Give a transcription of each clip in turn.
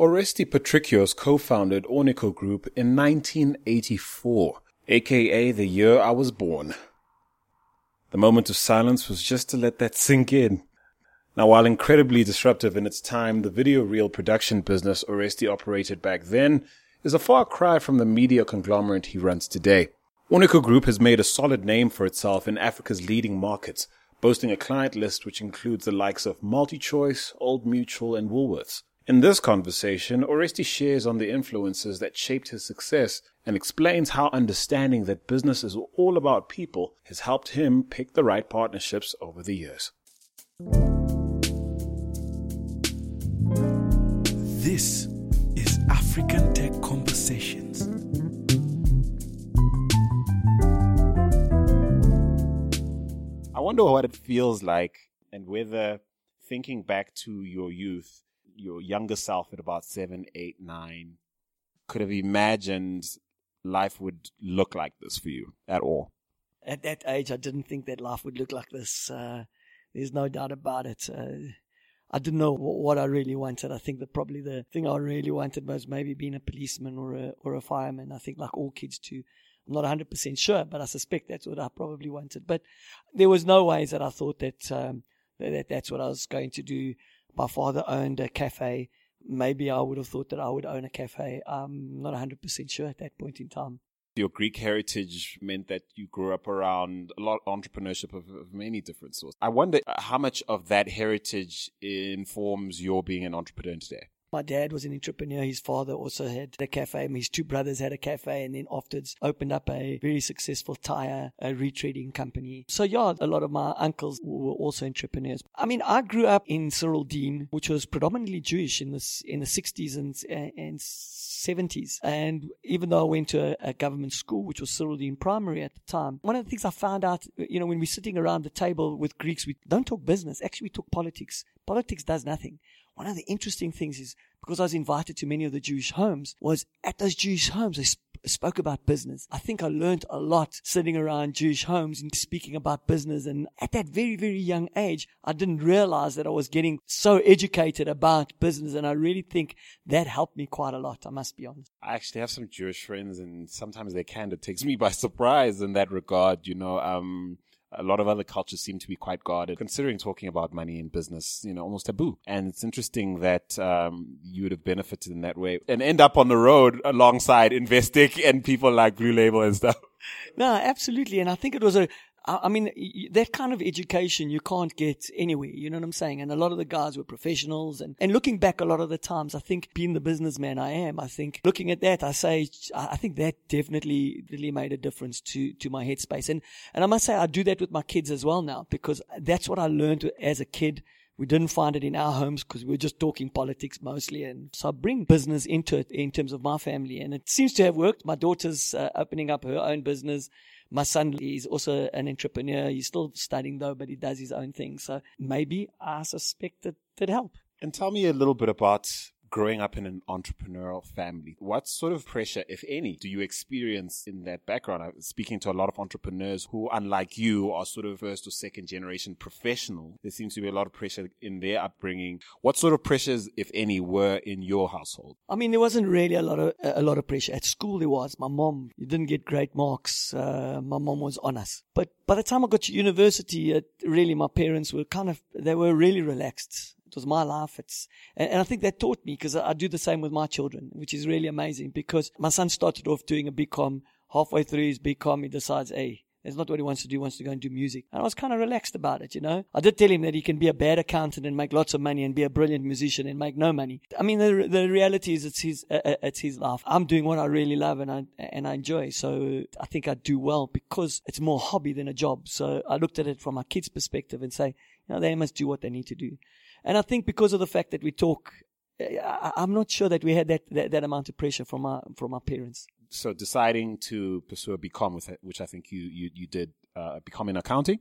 Oresti Patricios co-founded Ornico Group in 1984, aka the year I was born. The moment of silence was just to let that sink in. Now, while incredibly disruptive in its time, the video reel production business Oresti operated back then is a far cry from the media conglomerate he runs today. Ornico Group has made a solid name for itself in Africa's leading markets, boasting a client list which includes the likes of MultiChoice, Old Mutual, and Woolworths. In this conversation, Oresti shares on the influences that shaped his success and explains how understanding that business is all about people has helped him pick the right partnerships over the years. This is African Tech Conversations. I wonder what it feels like and whether thinking back to your youth, your younger self at about seven, eight, nine, could have imagined life would look like this for you at all? At that age, I didn't think that life would look like this. Uh, there's no doubt about it. Uh, I didn't know what I really wanted. I think that probably the thing I really wanted was maybe being a policeman or a or a fireman. I think like all kids do. I'm not 100% sure, but I suspect that's what I probably wanted. But there was no ways that I thought that, um, that that's what I was going to do. My father owned a cafe. Maybe I would have thought that I would own a cafe. I'm not 100% sure at that point in time. Your Greek heritage meant that you grew up around a lot of entrepreneurship of, of many different sorts. I wonder how much of that heritage informs your being an entrepreneur today. My dad was an entrepreneur. His father also had a cafe. His two brothers had a cafe and then afterwards opened up a very successful tire a retreading company. So yeah, a lot of my uncles were also entrepreneurs. I mean, I grew up in Cyrildene, which was predominantly Jewish in the, in the 60s and, and 70s. And even though I went to a, a government school, which was Cyrildene Primary at the time, one of the things I found out, you know, when we're sitting around the table with Greeks, we don't talk business. Actually, we talk politics. Politics does nothing one of the interesting things is because I was invited to many of the Jewish homes was at those Jewish homes, they sp- spoke about business. I think I learned a lot sitting around Jewish homes and speaking about business. And at that very, very young age, I didn't realize that I was getting so educated about business. And I really think that helped me quite a lot. I must be honest. I actually have some Jewish friends and sometimes their candor takes me by surprise in that regard. You know, um, a lot of other cultures seem to be quite guarded, considering talking about money in business, you know, almost taboo. And it's interesting that um, you would have benefited in that way and end up on the road alongside Investec and people like Blue Label and stuff. No, absolutely. And I think it was a, I mean, that kind of education you can't get anywhere. You know what I'm saying? And a lot of the guys were professionals. And, and looking back a lot of the times, I think being the businessman I am, I think looking at that, I say, I think that definitely really made a difference to, to my headspace. And, and I must say, I do that with my kids as well now because that's what I learned as a kid. We didn't find it in our homes because we were just talking politics mostly. And so I bring business into it in terms of my family. And it seems to have worked. My daughter's uh, opening up her own business. My son is also an entrepreneur. He's still studying though, but he does his own thing. So maybe I suspect that did help. And tell me a little bit about growing up in an entrepreneurial family. What sort of pressure, if any, do you experience in that background? I'm speaking to a lot of entrepreneurs who, unlike you, are sort of first or second generation professional. There seems to be a lot of pressure in their upbringing. What sort of pressures, if any, were in your household? I mean, there wasn't really a lot of a lot of pressure at school. There was. My mom, you didn't get great marks. Uh, my mom was on us. But by the time I got to university, it, really, my parents were kind of they were really relaxed it was my life. It's, and, and I think that taught me because I, I, do the same with my children, which is really amazing because my son started off doing a BCom. Halfway through his BCom, he decides, hey, that's not what he wants to do. He wants to go and do music. And I was kind of relaxed about it, you know. I did tell him that he can be a bad accountant and make lots of money and be a brilliant musician and make no money. I mean, the the reality is it's his uh, uh it's his life. I'm doing what I really love and I and I enjoy. So I think I do well because it's more hobby than a job. So I looked at it from my kids' perspective and say, you know, they must do what they need to do. And I think because of the fact that we talk, I'm not sure that we had that, that, that amount of pressure from our, from our parents. So deciding to pursue a BCom, with it, which I think you, you, you did, uh, BCom in accounting?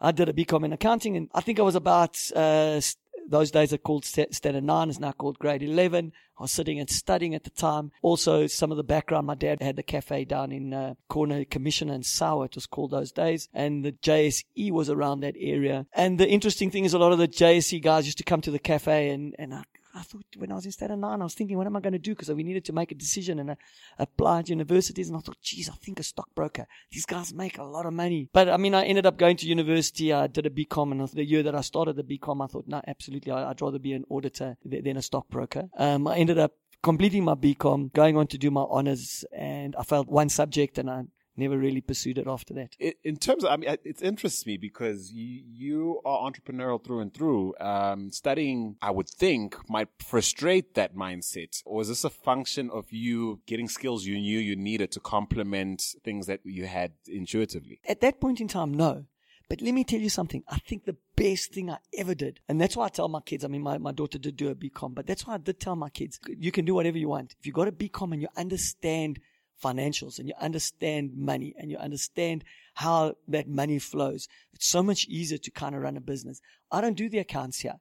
I did a BCom in accounting and I think I was about, uh, those days are called standard nine. It's now called grade 11. I was sitting and studying at the time. Also, some of the background, my dad had the cafe down in uh, corner Commissioner and Sauer, it was called those days. And the JSE was around that area. And the interesting thing is a lot of the JSE guys used to come to the cafe and, and I I thought when I was in Standard 9, I was thinking, what am I going to do? Because we needed to make a decision and uh, apply to universities. And I thought, geez, I think a stockbroker. These guys make a lot of money. But I mean, I ended up going to university. I did a BCom. And the year that I started the BCom, I thought, no, absolutely. I'd rather be an auditor than a stockbroker. Um, I ended up completing my BCom, going on to do my honors. And I failed one subject and I never really pursued it after that. In terms of, I mean, it interests me because you, you are entrepreneurial through and through. Um, studying, I would think, might frustrate that mindset. Or is this a function of you getting skills you knew you needed to complement things that you had intuitively? At that point in time, no. But let me tell you something. I think the best thing I ever did, and that's why I tell my kids, I mean, my, my daughter did do a BCom, but that's why I did tell my kids, you can do whatever you want. If you got a BCom and you understand financials and you understand money and you understand how that money flows, it's so much easier to kind of run a business. I don't do the accounts here,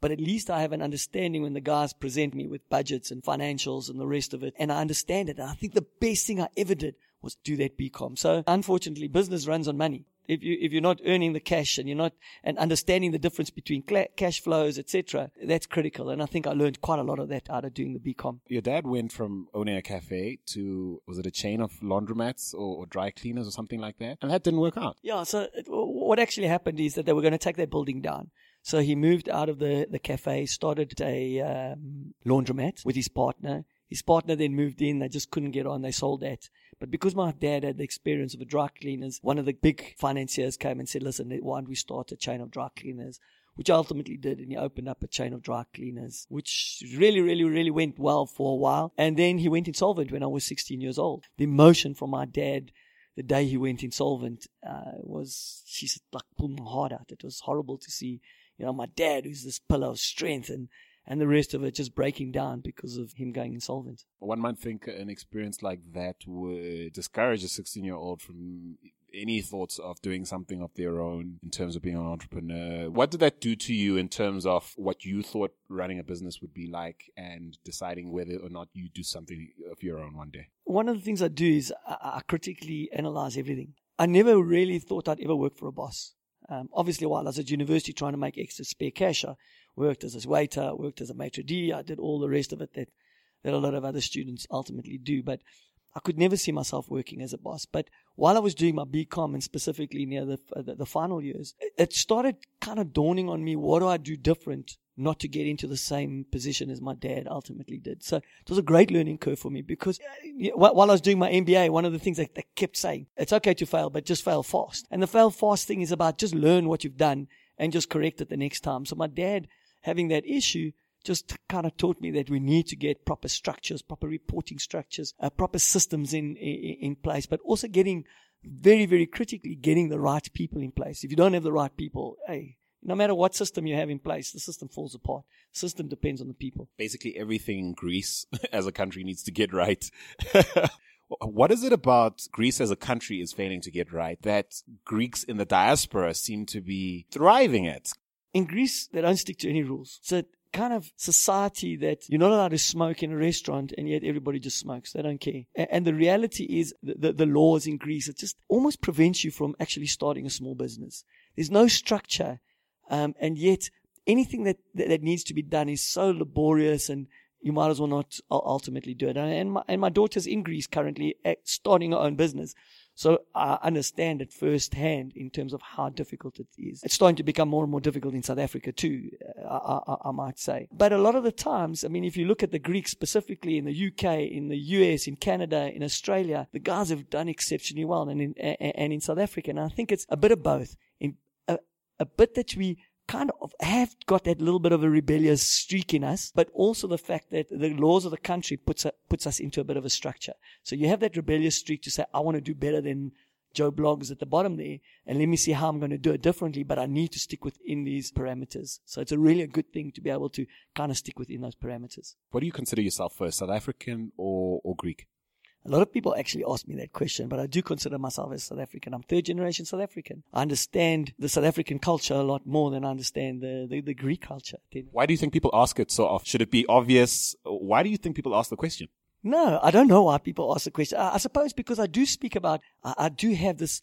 but at least I have an understanding when the guys present me with budgets and financials and the rest of it, and I understand it. And I think the best thing I ever did was do that BCom. So unfortunately, business runs on money if you if you're not earning the cash and you're not and understanding the difference between cash flows, etc., that's critical. And I think I learned quite a lot of that out of doing the BCom. Your dad went from owning a cafe to was it a chain of laundromats or, or dry cleaners or something like that, and that didn't work out. Yeah. So it, what actually happened is that they were going to take that building down. So he moved out of the, the cafe, started a um, laundromat with his partner. His partner then moved in. They just couldn't get on. They sold that. But because my dad had the experience of a dry cleaners, one of the big financiers came and said, listen, why don't we start a chain of dry cleaners? Which I ultimately did. And he opened up a chain of dry cleaners, which really, really, really went well for a while. And then he went insolvent when I was 16 years old. The emotion from my dad the day he went insolvent uh, was, she said, like, pulled my heart out. It was horrible to see, you know, my dad, who's this pillar of strength and and the rest of it just breaking down because of him going insolvent. One might think an experience like that would discourage a 16 year old from any thoughts of doing something of their own in terms of being an entrepreneur. What did that do to you in terms of what you thought running a business would be like and deciding whether or not you do something of your own one day? One of the things I do is I, critically analyze everything. I never really thought I'd ever work for a boss. Um, obviously, while I was at university trying to make extra spare cash, I worked as a waiter, worked as a maitre d', I did all the rest of it that, that a lot of other students ultimately do. But I could never see myself working as a boss. But while I was doing my BCom and specifically near the, the, the final years, it started kind of dawning on me, what do I do different not to get into the same position as my dad ultimately did. So it was a great learning curve for me because uh, while I was doing my MBA, one of the things that they kept saying, it's okay to fail, but just fail fast. And the fail fast thing is about just learn what you've done and just correct it the next time. So my dad having that issue just kind of taught me that we need to get proper structures, proper reporting structures, uh, proper systems in, in, in place, but also getting very, very critically getting the right people in place. If you don't have the right people, hey, no matter what system you have in place, the system falls apart. System depends on the people. Basically, everything in Greece as a country needs to get right. what is it about Greece as a country is failing to get right that Greeks in the diaspora seem to be thriving at? In Greece, they don't stick to any rules. So kind of society that you're not allowed to smoke in a restaurant and yet everybody just smokes. They don't care. And the reality is the, the, the laws in Greece, it just almost prevents you from actually starting a small business. There's no structure um, and yet, anything that, that, that needs to be done is so laborious, and you might as well not ultimately do it. And my, and my daughter's in Greece currently starting her own business. So I understand it firsthand in terms of how difficult it is. It's starting to become more and more difficult in South Africa too, uh, I, I, I, might say. But a lot of the times, I mean, if you look at the Greeks specifically in the UK, in the US, in Canada, in Australia, the guys have done exceptionally well and in, and in South Africa. And I think it's a bit of both. In a bit that we kind of have got that little bit of a rebellious streak in us, but also the fact that the laws of the country puts, a, puts us into a bit of a structure. So you have that rebellious streak to say, I want to do better than Joe Bloggs at the bottom there, and let me see how I'm going to do it differently, but I need to stick within these parameters. So it's a really a good thing to be able to kind of stick within those parameters. What do you consider yourself first, South African or, or Greek? A lot of people actually ask me that question, but I do consider myself as South African. I'm third generation South African. I understand the South African culture a lot more than I understand the, the, the Greek culture. Why do you think people ask it so often? Should it be obvious? Why do you think people ask the question? No, I don't know why people ask the question. I, I suppose because I do speak about, I, I do have this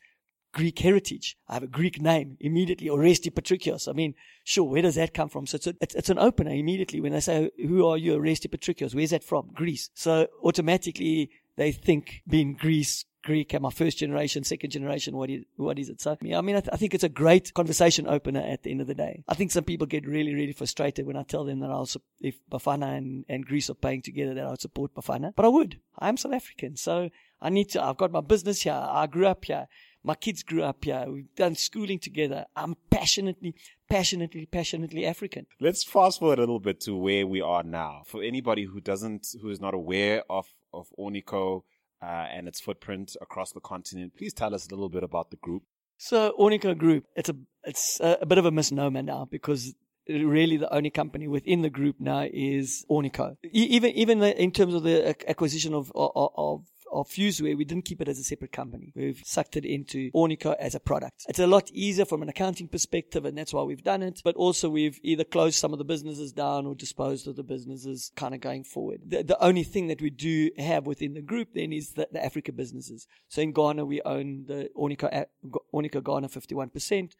Greek heritage. I have a Greek name immediately, Oresti Patricios. I mean, sure, where does that come from? So it's, a, it's, it's an opener immediately when they say, who are you, Oresti Patricios? Where's that from? Greece. So automatically they think being Greece, Greek, am I first generation, second generation? What is, what is it? So, I mean, I, th- I, think it's a great conversation opener at the end of the day. I think some people get really, really frustrated when I tell them that I'll, su- if Bafana and, and Greece are playing together, that I would support Bafana. But I would. I'm South African. So I need to, I've got my business here. I grew up here. My kids grew up here. We've done schooling together. I'm passionately, passionately, passionately African. Let's fast forward a little bit to where we are now. For anybody who doesn't, who is not aware of, of Ornico, uh, and its footprint across the continent. Please tell us a little bit about the group. So Ornico Group, it's a it's a, bit of a misnomer now because really the only company within the group now is Ornico. Even even in terms of the acquisition of of, of of Fuseware, we didn't keep it as a separate company. We've sucked it into Ornico as a product. It's a lot easier from an accounting perspective, and that's why we've done it. But also, we've either closed some of the businesses down or disposed of the businesses kind of going forward. The, the only thing that we do have within the group then is the, the Africa businesses. So in Ghana, we own the Ornico, Ornico Ghana 51%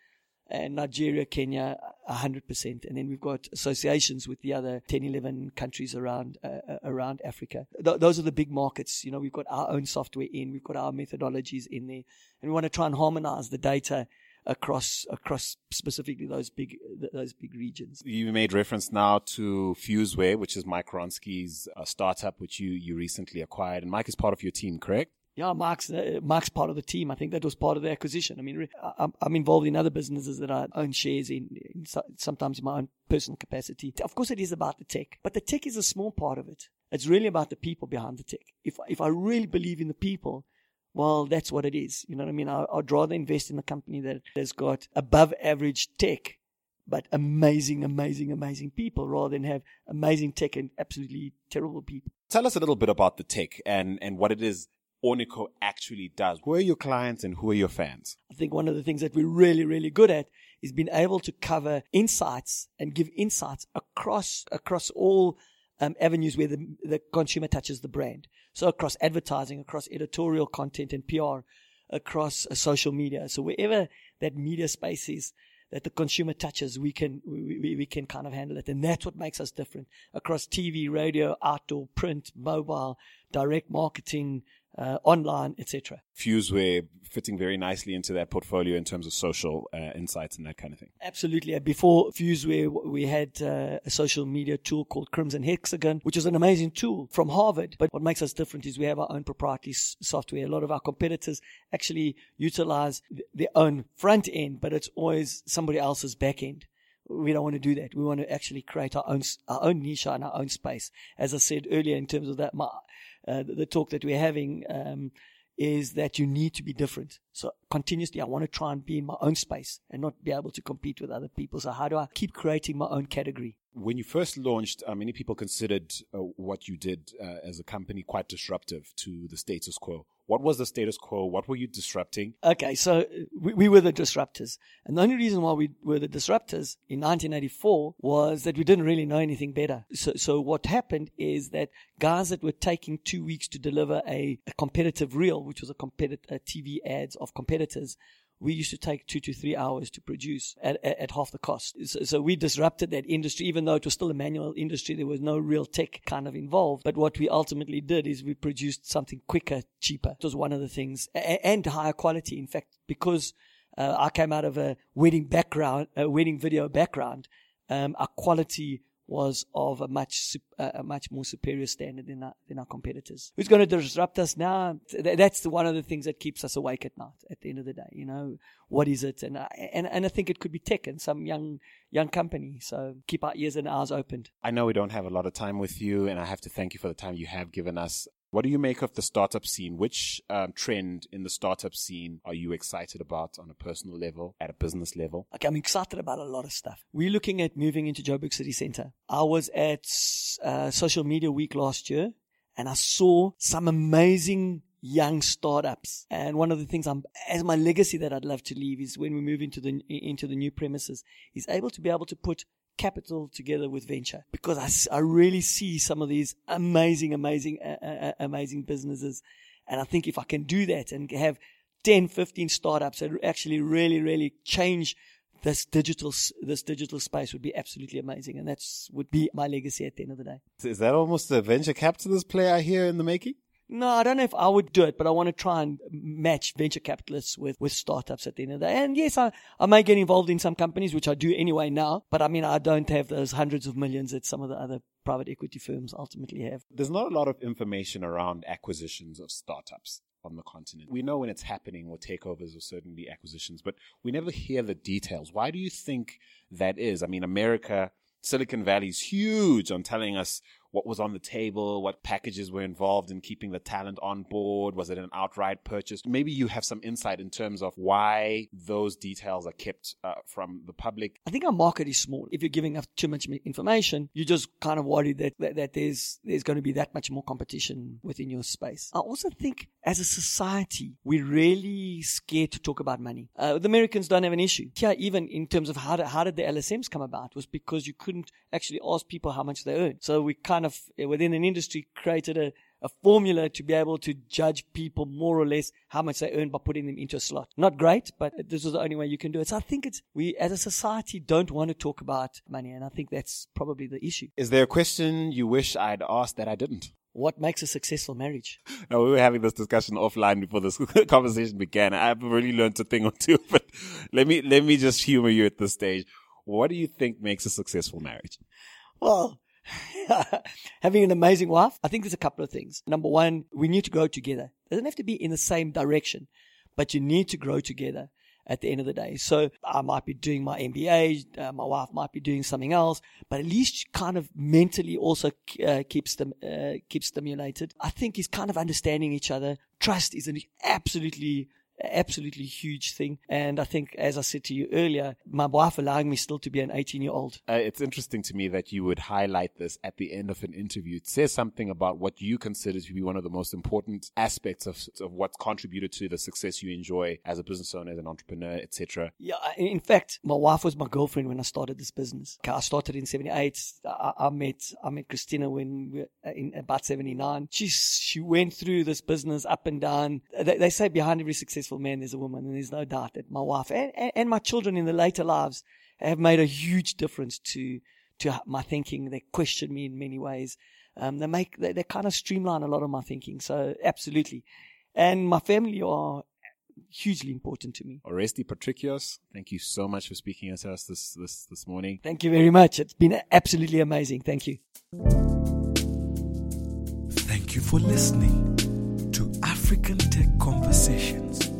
and Nigeria, Kenya, 100%. And then we've got associations with the other 10, 11 countries around, uh, uh, around Africa. Th- those are the big markets. You know, we've got our own software in, we've got our methodologies in there, and we want to try and harmonize the data across across specifically those big those big regions. You made reference now to Fuseware, which is Mike Wronski's uh, startup, which you you recently acquired, and Mike is part of your team, correct? Yeah, Mark's uh, Mark's part of the team. I think that was part of the acquisition. I mean, I'm, I'm involved in other businesses that I own shares in, in, sometimes in my own personal capacity. Of course, it is about the tech, but the tech is a small part of it. It's really about the people behind the tech. If if I really believe in the people, well, that's what it is. You know what I mean? I, I'd rather invest in a company that has got above average tech but amazing, amazing, amazing people rather than have amazing tech and absolutely terrible people. Tell us a little bit about the tech and, and what it is Ornico actually does. Who are your clients and who are your fans? I think one of the things that we're really, really good at is being able to cover insights and give insights across, across all um, avenues where the, the consumer touches the brand. So across advertising, across editorial content and PR, across uh, social media. So wherever that media space is, that the consumer touches, we can we, we, we, can kind of handle it, and that's what makes us different across TV, radio, outdoor, print, mobile, direct marketing, uh, online, etc. Fuseware fitting very nicely into that portfolio in terms of social uh, insights and that kind of thing. Absolutely. Before Fuseware, we had uh, a social media tool called Crimson Hexagon, which is an amazing tool from Harvard. But what makes us different is we have our own proprietary s- software. A lot of our competitors actually utilize th- their own front end, but it's always somebody else's back end we don't want to do that. We want to actually create our own our own niche and our own space. As I said earlier, in terms of that, my uh, the, talk that we're having um, is that you need to be different. So continuously, I want to try and be in my own space and not be able to compete with other people. So how do I keep creating my own category? When you first launched, uh, many people considered uh, what you did uh, as a company quite disruptive to the status quo. What was the status quo? What were you disrupting? Okay, so uh, we, we, were the disruptors. And the only reason why we were the disruptors in 1984 was that we didn't really know anything better. So, so what happened is that guys that were taking two weeks to deliver a, a competitive reel, which was a competitive TV ads of competitors, we used to take two to three hours to produce at, at, at half the cost. So, so, we disrupted that industry, even though it was still a manual industry. There was no real tech kind of involved. But what we ultimately did is we produced something quicker, cheaper. It was one of the things and higher quality. In fact, because uh, I came out of a wedding background, a wedding video background, um, our quality was of a much a much more superior standard than our, than our competitors. Who's going to disrupt us now? That's one of the things that keeps us awake at night. At the end of the day, you know, what is it? And I, and and I think it could be tech and some young young company. So keep our ears and eyes opened. I know we don't have a lot of time with you, and I have to thank you for the time you have given us. What do you make of the startup scene? Which um, trend in the startup scene are you excited about on a personal level, at a business level? Okay, I'm excited about a lot of stuff. We're looking at moving into Joburg City Centre. I was at uh, Social Media Week last year, and I saw some amazing young startups. And one of the things I'm, as my legacy that I'd love to leave is when we move into the into the new premises, is able to be able to put capital together with venture because I, I really see some of these amazing, amazing, uh, uh, amazing businesses. And I think if I can do that and have 10, 15 startups that actually really, really change this digital this digital space would be absolutely amazing, and that's would be my legacy at the end of the day. Is that almost a venture capitalist play I hear in the making? No, I don't know if I would do it, but I want to try and match venture capitalists with, with startups at the end of the day. And yes, I, I may get involved in some companies, which I do anyway now, but I mean, I don't have those hundreds of millions that some of the other private equity firms ultimately have. There's not a lot of information around acquisitions of startups on the continent. We know when it's happening or takeovers or certainly acquisitions, but we never hear the details. Why do you think that is? I mean, America, Silicon Valley is huge on telling us what was on the table, what packages were involved in keeping the talent on board. Was it an outright purchase? Maybe you have some insight in terms of why those details are kept uh, from the public. I think our market is small. If you're giving up too much information, you're just kind of worried that, that, that there's, there's going to be that much more competition within your space. I also think as a society, we're really scared to talk about money. Uh, the Americans don't have an issue. Here, even in terms of how, did, how did the LSMs come about was because you couldn't actually ask people how much they earn. So we kind of, eh, within an industry, created a, a formula to be able to judge people more or less how much they earn by putting them into a slot. Not great, but this is the only way you can do it. So I think it's, we as a society don't want to talk about money. And I think that's probably the issue. Is there a question you wish I'd asked that I didn't? What makes a successful marriage? No, we were having this discussion offline before this conversation began. I've really learned a thing or two, but let me, let me just humor you at this stage. What do you think makes a successful marriage? Well, having an amazing wife, I think there's a couple of things. Number one, we need to grow together. It doesn't have to be in the same direction, but you need to grow together at the end of the day. So I might be doing my MBA, uh, my wife might be doing something else, but at least kind of mentally also uh, keeps them uh, keeps stimulated. I think is kind of understanding each other. Trust is an absolutely absolutely huge thing. And I think, as I said to you earlier, my wife allowing me still to be an 18 year old. Uh, it's interesting to me that you would highlight this at the end of an interview. It says something about what you consider to be one of the most important aspects of, of what's contributed to the success you enjoy as a business owner, as an entrepreneur, etc. Yeah, in fact, my wife was my girlfriend when I started this business. I started in '78. I, I, met I met Christina when we in about '79. She she went through this business up and down. They, they say behind every successful man there's a woman, and there's no doubt that my wife and, and, and my children in the later lives have made a huge difference to to my thinking. They question me in many ways. Um, they make they, they kind of streamline a lot of my thinking. So absolutely, and my family are hugely important to me. Oresti Patricios, thank you so much for speaking to us this, this, this morning. Thank you very much. It's been absolutely amazing. Thank you. Thank you for listening to African Tech Conversations.